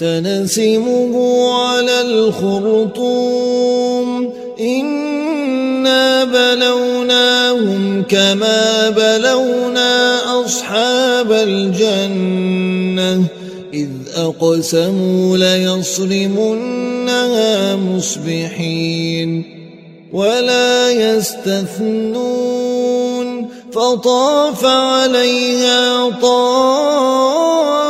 سنسمه على الخرطوم. إنا بلوناهم كما بلونا أصحاب الجنة. إذ أقسموا ليصرمنها مصبحين ولا يستثنون. فطاف عليها طائف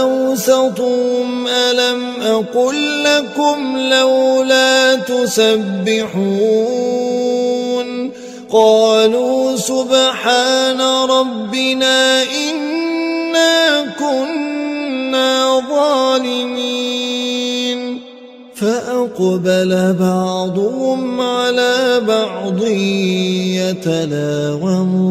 أوسطهم ألم أقل لكم لولا تسبحون قالوا سبحان ربنا إنا كنا ظالمين فأقبل بعضهم على بعض يتلاومون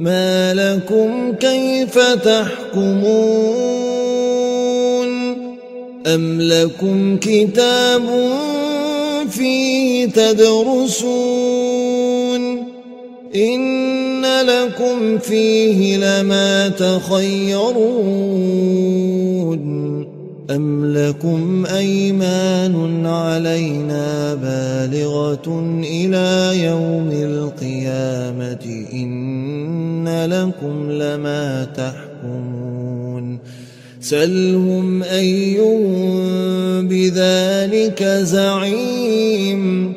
ما لكم كيف تحكمون؟ أم لكم كتاب فيه تدرسون؟ إن لكم فيه لما تخيرون. أم لكم أيمان علينا بالغة إلى يوم القيامة إن لكم لما تحكمون سلهم أيهم بذلك زعيم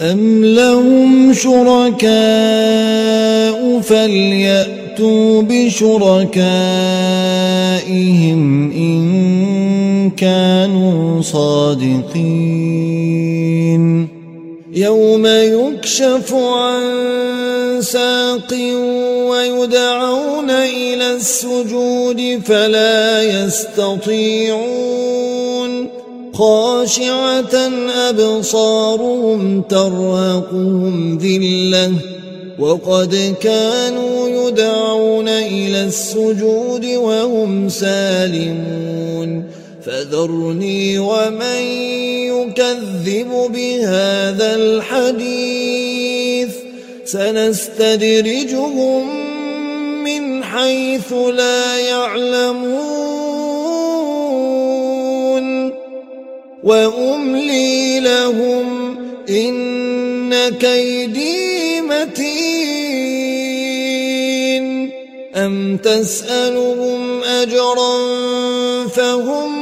أم لهم شركاء فليأتوا بشركائهم إن كانوا صادقين. يوم يكشف عن ساق ويدعون إلى السجود فلا يستطيعون. خاشعة أبصارهم ترهقهم ذلة. وقد كانوا يدعون إلى السجود وهم سالمون. فذرني ومن يكذب بهذا الحديث سنستدرجهم من حيث لا يعلمون وأملي لهم إن كيدي متين أم تسألهم أجرا فهم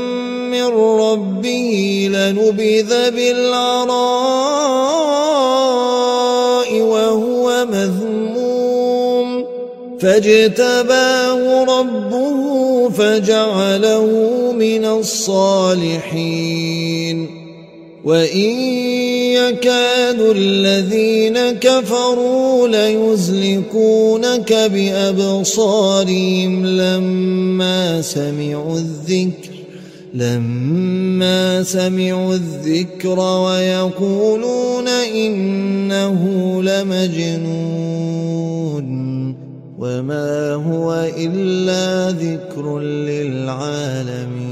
من ربه لنبذ بالعراء وهو مذموم. فاجتباه ربه فجعله من الصالحين. وإن يكاد الذين كفروا ليزلقونك بأبصارهم لما سمعوا الذكر. لما سمعوا الذكر ويقولون إنه لمجنون وما هو إلا ذكر للعالمين.